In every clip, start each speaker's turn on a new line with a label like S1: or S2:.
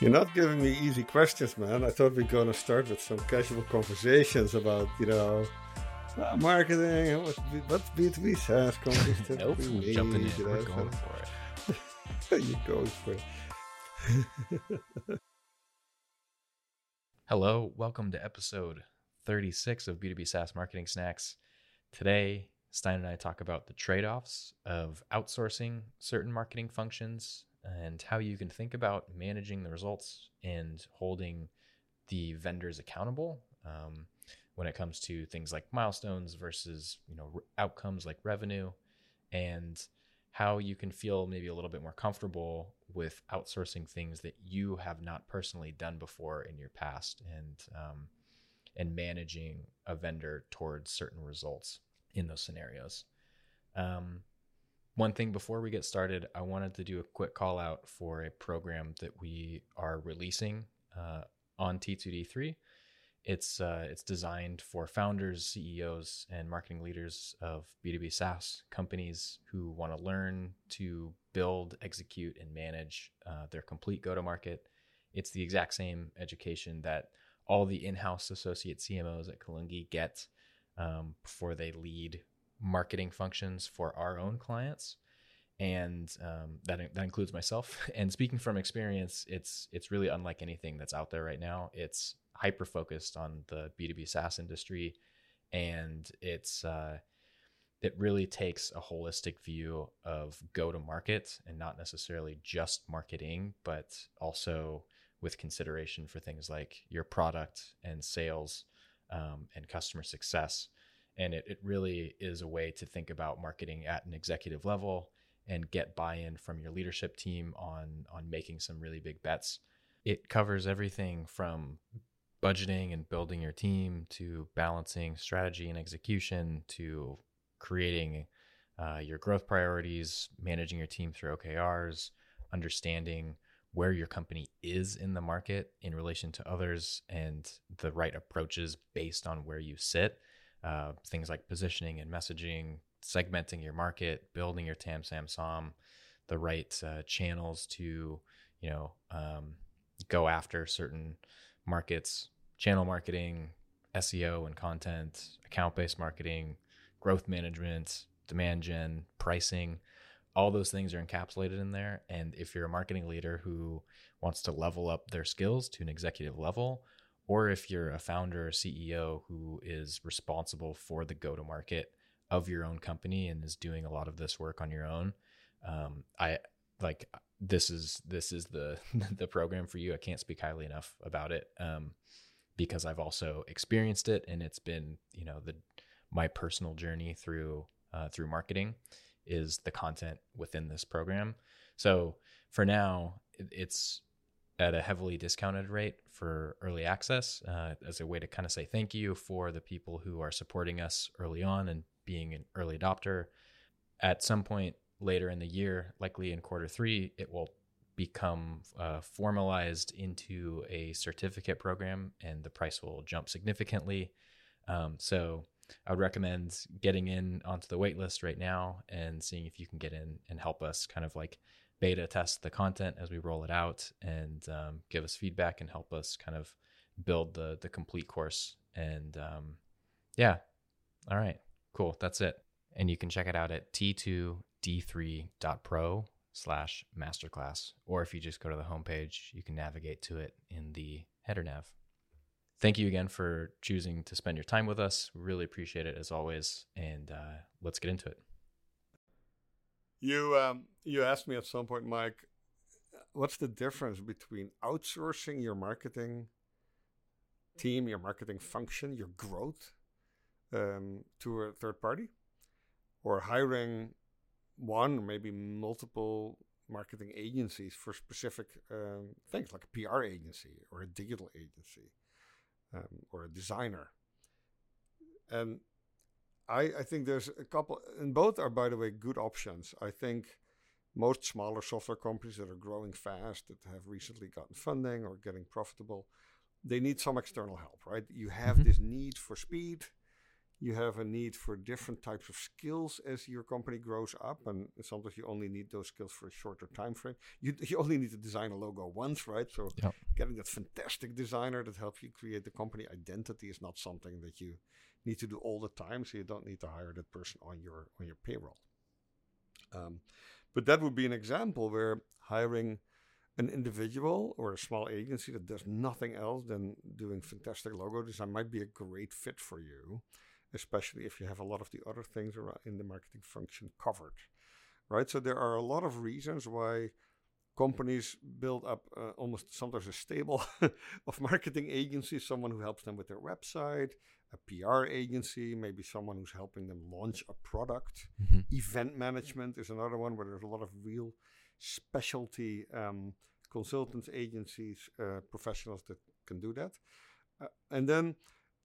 S1: You're not giving me easy questions, man. I thought we are gonna start with some casual conversations about, you know, uh, marketing, what, what B2B SaaS companies
S2: nope,
S1: we
S2: jumping in. We're going for
S1: it. You're going for it.
S2: Hello, welcome to episode 36 of B2B SaaS Marketing Snacks. Today, Stijn and I talk about the trade offs of outsourcing certain marketing functions and how you can think about managing the results and holding the vendors accountable um, when it comes to things like milestones versus you know outcomes like revenue and how you can feel maybe a little bit more comfortable with outsourcing things that you have not personally done before in your past and um, and managing a vendor towards certain results in those scenarios. Um, one thing before we get started, I wanted to do a quick call out for a program that we are releasing uh, on T2D3. It's uh, it's designed for founders, CEOs, and marketing leaders of B2B SaaS companies who want to learn to build, execute, and manage uh, their complete go to market. It's the exact same education that all the in house associate CMOs at Kalungi get um, before they lead marketing functions for our own clients and um, that that includes myself. And speaking from experience, it's it's really unlike anything that's out there right now. It's hyper focused on the B two B SaaS industry, and it's uh, it really takes a holistic view of go to market and not necessarily just marketing, but also with consideration for things like your product and sales um, and customer success and it, it really is a way to think about marketing at an executive level and get buy-in from your leadership team on on making some really big bets. It covers everything from budgeting and building your team to balancing strategy and execution to creating uh, your growth priorities managing your team through okrs understanding where your company is in the market in relation to others and the right approaches based on where you sit uh, things like positioning and messaging, segmenting your market, building your TAM, SAM, SOM, the right uh, channels to, you know, um, go after certain markets, channel marketing, SEO and content, account based marketing, growth management, demand gen, pricing. All those things are encapsulated in there. And if you're a marketing leader who wants to level up their skills to an executive level, or if you're a founder or CEO who is responsible for the go to market of your own company and is doing a lot of this work on your own, um, I like this is this is the the program for you. I can't speak highly enough about it um, because I've also experienced it, and it's been you know the my personal journey through uh, through marketing is the content within this program. So for now, it's at a heavily discounted rate for early access uh, as a way to kind of say thank you for the people who are supporting us early on and being an early adopter. At some point later in the year, likely in quarter three, it will become uh, formalized into a certificate program and the price will jump significantly. Um, so I would recommend getting in onto the waitlist right now and seeing if you can get in and help us kind of like beta test the content as we roll it out and um, give us feedback and help us kind of build the the complete course. And um, yeah. All right. Cool. That's it. And you can check it out at t2d3.pro slash masterclass. Or if you just go to the homepage you can navigate to it in the header nav. Thank you again for choosing to spend your time with us. Really appreciate it as always. And uh, let's get into it
S1: you um, you asked me at some point, Mike, what's the difference between outsourcing your marketing team, your marketing function, your growth um, to a third party, or hiring one maybe multiple marketing agencies for specific um, things like a PR agency or a digital agency um, or a designer. And I, I think there's a couple, and both are, by the way, good options. I think most smaller software companies that are growing fast, that have recently gotten funding or getting profitable, they need some external help, right? You have mm-hmm. this need for speed. you have a need for different types of skills as your company grows up and sometimes you only need those skills for a shorter time frame you, you only need to design a logo once right so
S2: Yep.
S1: getting that fantastic designer that helps you create the company identity is not something that you need to do all the time so you don't need to hire that person on your on your payroll um, but that would be an example where hiring an individual or a small agency that does nothing else than doing fantastic logo design might be a great fit for you, especially if you have a lot of the other things in the marketing function covered. Right? So there are a lot of reasons why companies build up uh, almost sometimes a stable of marketing agencies, someone who helps them with their website, a PR agency, maybe someone who's helping them launch a product.
S2: Mhm.
S1: Event management is another one where there's a lot of real specialty um, consultants, agencies, uh, professionals that can do that. Uh, and then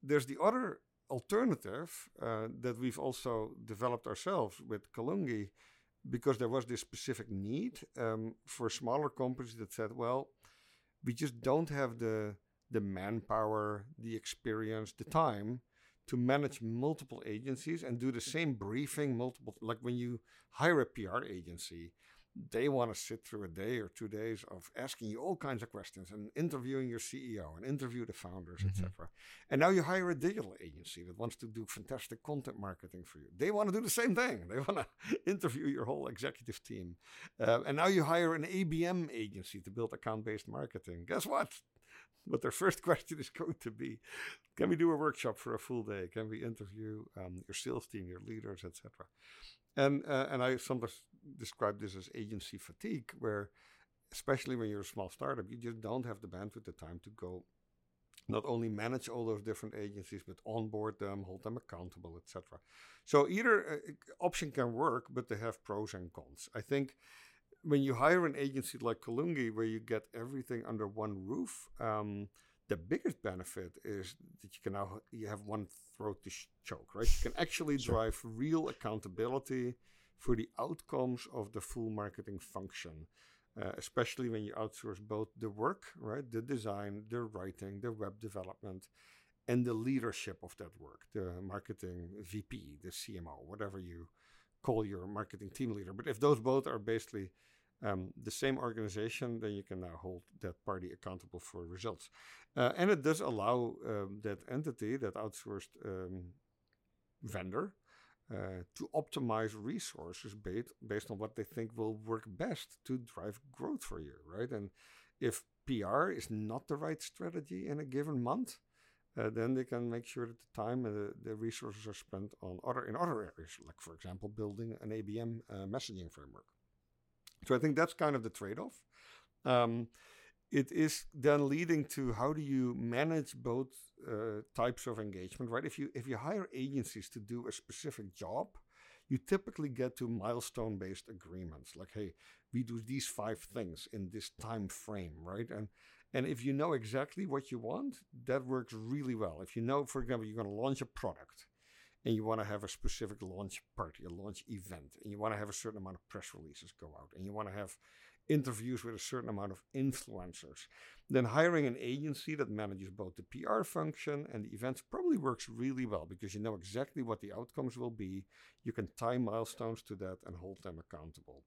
S1: there's the other alternative uh, that we've also developed ourselves with Kalungi because there was this specific need um, for smaller companies that said, well, we just don't have the the manpower, the experience, the time to manage multiple agencies and do the same briefing multiple like when you hire a PR agency they want to sit through a day or two days of asking you all kinds of questions and interviewing your CEO and interview the founders,
S2: Mhm.
S1: etc. And now you hire a digital agency that wants to do fantastic content marketing for you. They want to do the same thing. They want to interview your whole executive team. Uh, and now you hire an ABM agency to build account-based marketing. Guess what? But their first question is going to be, can we do a workshop for a full day? Can we interview um, your sales team, your leaders, etc. And uh, and I sometimes describe this as agency fatigue, where especially when you're a small startup, you just don't have the bandwidth, the time to go not only manage all those different agencies, but onboard them, hold them accountable, etc. So either uh, option can work, but they have pros and cons. I think when you hire an agency like Kalungi, where you get everything under one roof, um, the biggest benefit is that you can now you have one throat to sh- choke, right? You can actually
S2: Sure.
S1: drive real accountability for the outcomes of the full marketing function, uh, especially when you outsource both the work, right, the design, the writing, the web development, and the leadership of that work, the marketing VP, the CMO, whatever you call your marketing team leader. But if those both are basically um, the same organization, then you can now hold that party accountable for results. Uh, and it does allow um, that entity, that outsourced um, vendor, uh, to optimize resources based, based on what they think will work best to drive growth for you, right? And if PR is not the right strategy in a given month, uh, then they can make sure that the time and the, the resources are spent on other in other areas, like for example, building an ABM uh, messaging framework. So I think that's kind of the trade-off. Um, it is then leading to how do you manage both uh, types of engagement, right? If you if you hire agencies to do a specific job, you typically get to milestone-based agreements, like, hey, we do these five things in this time frame, right? And and if you know exactly what you want, that works really well. If you know, for example, you're going to launch a product and you want to have a specific launch party, a launch event, and you want to have a certain amount of press releases go out, and you want to have interviews with a certain amount of influencers, then hiring an agency that manages both the PR function and the events probably works really well because you know exactly what the outcomes will be. You can tie milestones to that and hold them accountable.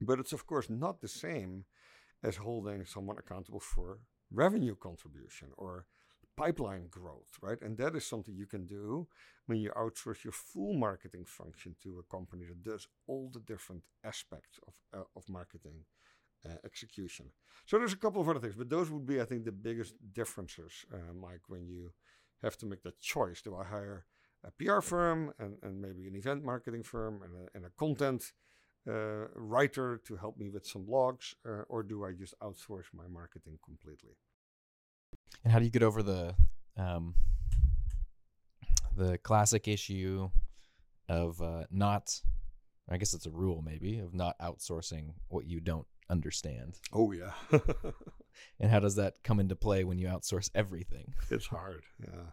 S1: But it's, of course, not the same as holding someone accountable for revenue contribution or pipeline growth, right? And that is something you can do when you outsource your full marketing function to a company that does all the different aspects of, uh, of marketing uh, execution. So there's a couple of other things, but those would be, I think, the biggest differences, uh, Mike, when you have to make that choice. Do I hire a PR firm and, and maybe an event marketing firm and a, and a content uh, writer to help me with some blogs, uh, or do I just outsource my marketing completely?
S2: And how do you get over the um, the classic issue of uh, not? I guess it's a rule, maybe, of not outsourcing what you don't understand.
S1: Oh yeah,
S2: And how does that come into play when you outsource everything?
S1: it's hard. Yeah,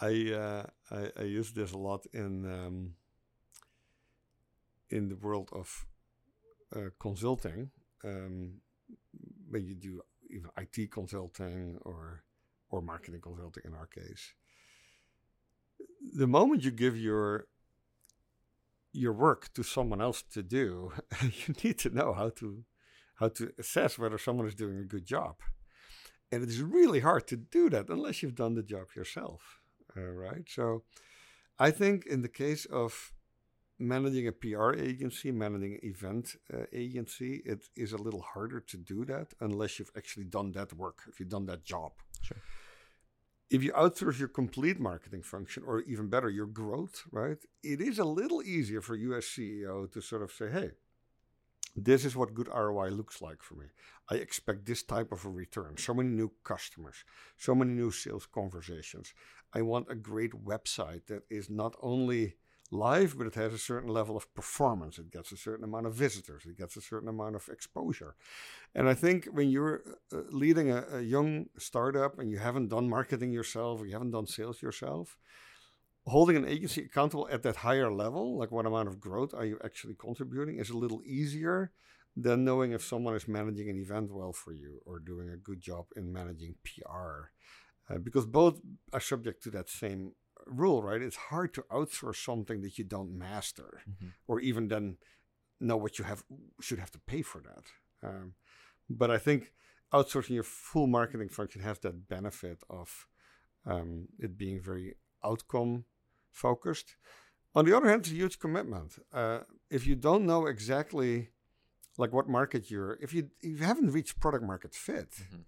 S1: I, uh, I I use this a lot in um, in the world of uh, consulting. Um, when you do even IT consulting or or marketing consulting in our case, the moment you give your your work to someone else to do, you need to know how to how to assess whether someone is doing a good job. And it is really hard to do that unless you've done the job yourself, uh, right? So, I think in the case of managing a PR agency, managing an event uh, agency, it is a little harder to do that unless you've actually done that work, if you've done that job.
S2: Sure.
S1: If you outsource your complete marketing function, or even better, your growth, right? It is a little easier for you as CEO to sort of say, hey, this is what good ROI looks like for me. I expect this type of a return. So many new customers, so many new sales conversations. I want a great website that is not only live, but it has a certain level of performance. It gets a certain amount of visitors. It gets a certain amount of exposure. And I think when you're uh, leading a, a, young startup and you haven't done marketing yourself or you haven't done sales yourself, holding an agency accountable at that higher level, like what amount of growth are you actually contributing, is a little easier than knowing if someone is managing an event well for you or doing a good job in managing PR. Uh, because both are subject to that same rule, right? It's hard to outsource something that you don't master, mm-hmm. or even then know what you have should have to pay for that. Um, but I think outsourcing your full marketing function has that benefit of um, it being very outcome focused. On the other hand, it's a huge commitment. Uh, if you don't know exactly like what market you're, if you if you haven't reached product market fit, mm-hmm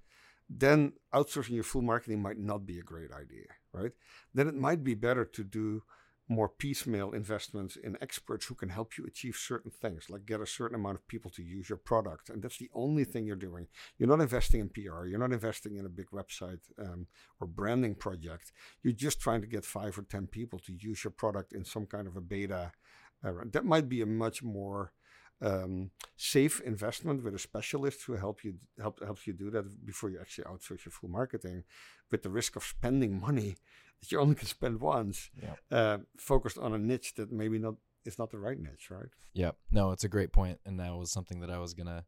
S1: then outsourcing your full marketing might not be a great idea, right? Then it might be better to do more piecemeal investments in experts who can help you achieve certain things, like get a certain amount of people to use your product. And that's the only thing you're doing. You're not investing in PR, you're not investing in a big website um, or branding project. You're just trying to get five or 10 people to use your product in some kind of a beta. Uh, that might be a much more um, safe investment with a specialist who help you help helps you do that before you actually outsource your full marketing, with the risk of spending money that you only can spend once,
S2: yeah.
S1: uh, focused on a niche that maybe not is not the right niche, right?
S2: Yeah, no, it's a great point, and that was something that I was gonna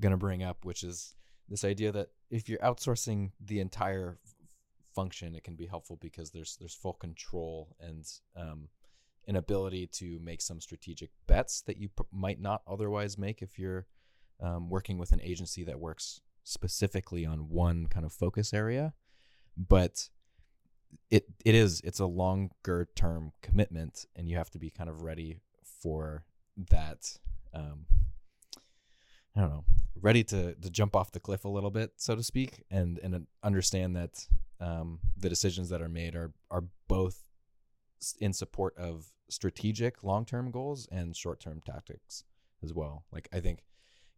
S2: gonna bring up, which is this idea that if you're outsourcing the entire f- function, it can be helpful because there's there's full control and um, an ability to make some strategic bets that you p- might not otherwise make if you're um, working with an agency that works specifically on one kind of focus area. But it it is it's a longer term commitment, and you have to be kind of ready for that. Um, I don't know, ready to to jump off the cliff a little bit, so to speak, and and understand that um, the decisions that are made are are both in support of strategic long-term goals and short-term tactics as well. Like I think,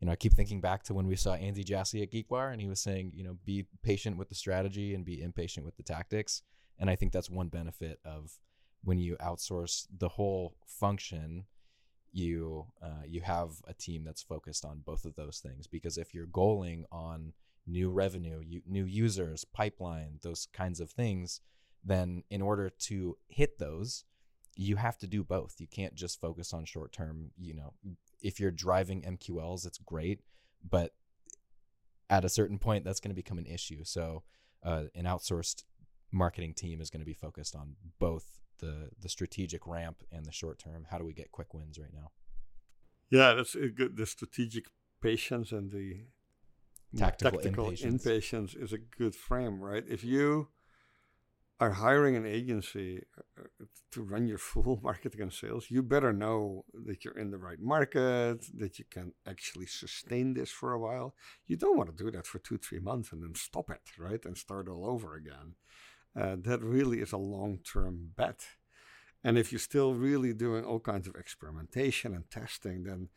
S2: you know, I keep thinking back to when we saw Andy Jassy at GeekWire and he was saying, you know, be patient with the strategy and be impatient with the tactics. And I think that's one benefit of when you outsource the whole function, you uh, you have a team that's focused on both of those things. Because if you're goaling on new revenue, you, new users, pipeline, those kinds of things, then in order to hit those, you have to do both. You can't just focus on short term. You know, if you're driving MQLs, it's great, but at a certain point, that's going to become an issue. So, uh, an outsourced marketing team is going to be focused on both the the strategic ramp and the short term. How do we get quick wins right now?
S1: Yeah, that's good. The strategic patience and the
S2: tactical,
S1: tactical
S2: impatience.
S1: impatience is a good frame, right? If you are hiring an agency uh, to run your full marketing and sales, you better know that you're in the right market, that you can actually sustain this for a while. You don't want to do that for two, three months and then stop it, right? And start all over again. Uh, that really is a long term bet. And if you're still really doing all kinds of experimentation and testing, then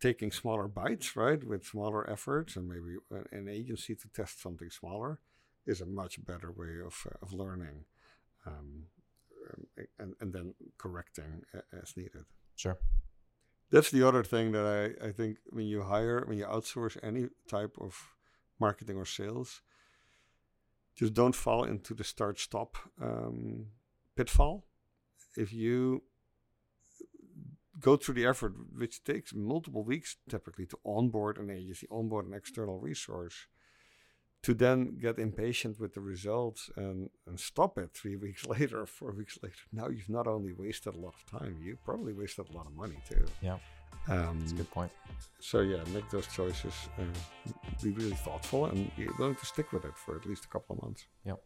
S1: taking smaller bites, right, with smaller efforts and maybe an agency to test something smaller is a much better way of, uh, of learning um, and, and then correcting as needed.
S2: Sure.
S1: That's the other thing that I, I think when you hire, when you outsource any type of marketing or sales, just don't fall into the start stop um, pitfall. If you go through the effort, which takes multiple weeks typically to onboard an agency, onboard an external resource, to then get impatient with the results and, and stop it three weeks later four weeks later. Now you've not only wasted a lot of time, you probably wasted a lot of money too.
S2: Yeah.
S1: Um,
S2: That's a good point.
S1: so yeah, make those choices. Uh, be really thoughtful and be willing to stick with it for at least a couple of months.
S2: Yep.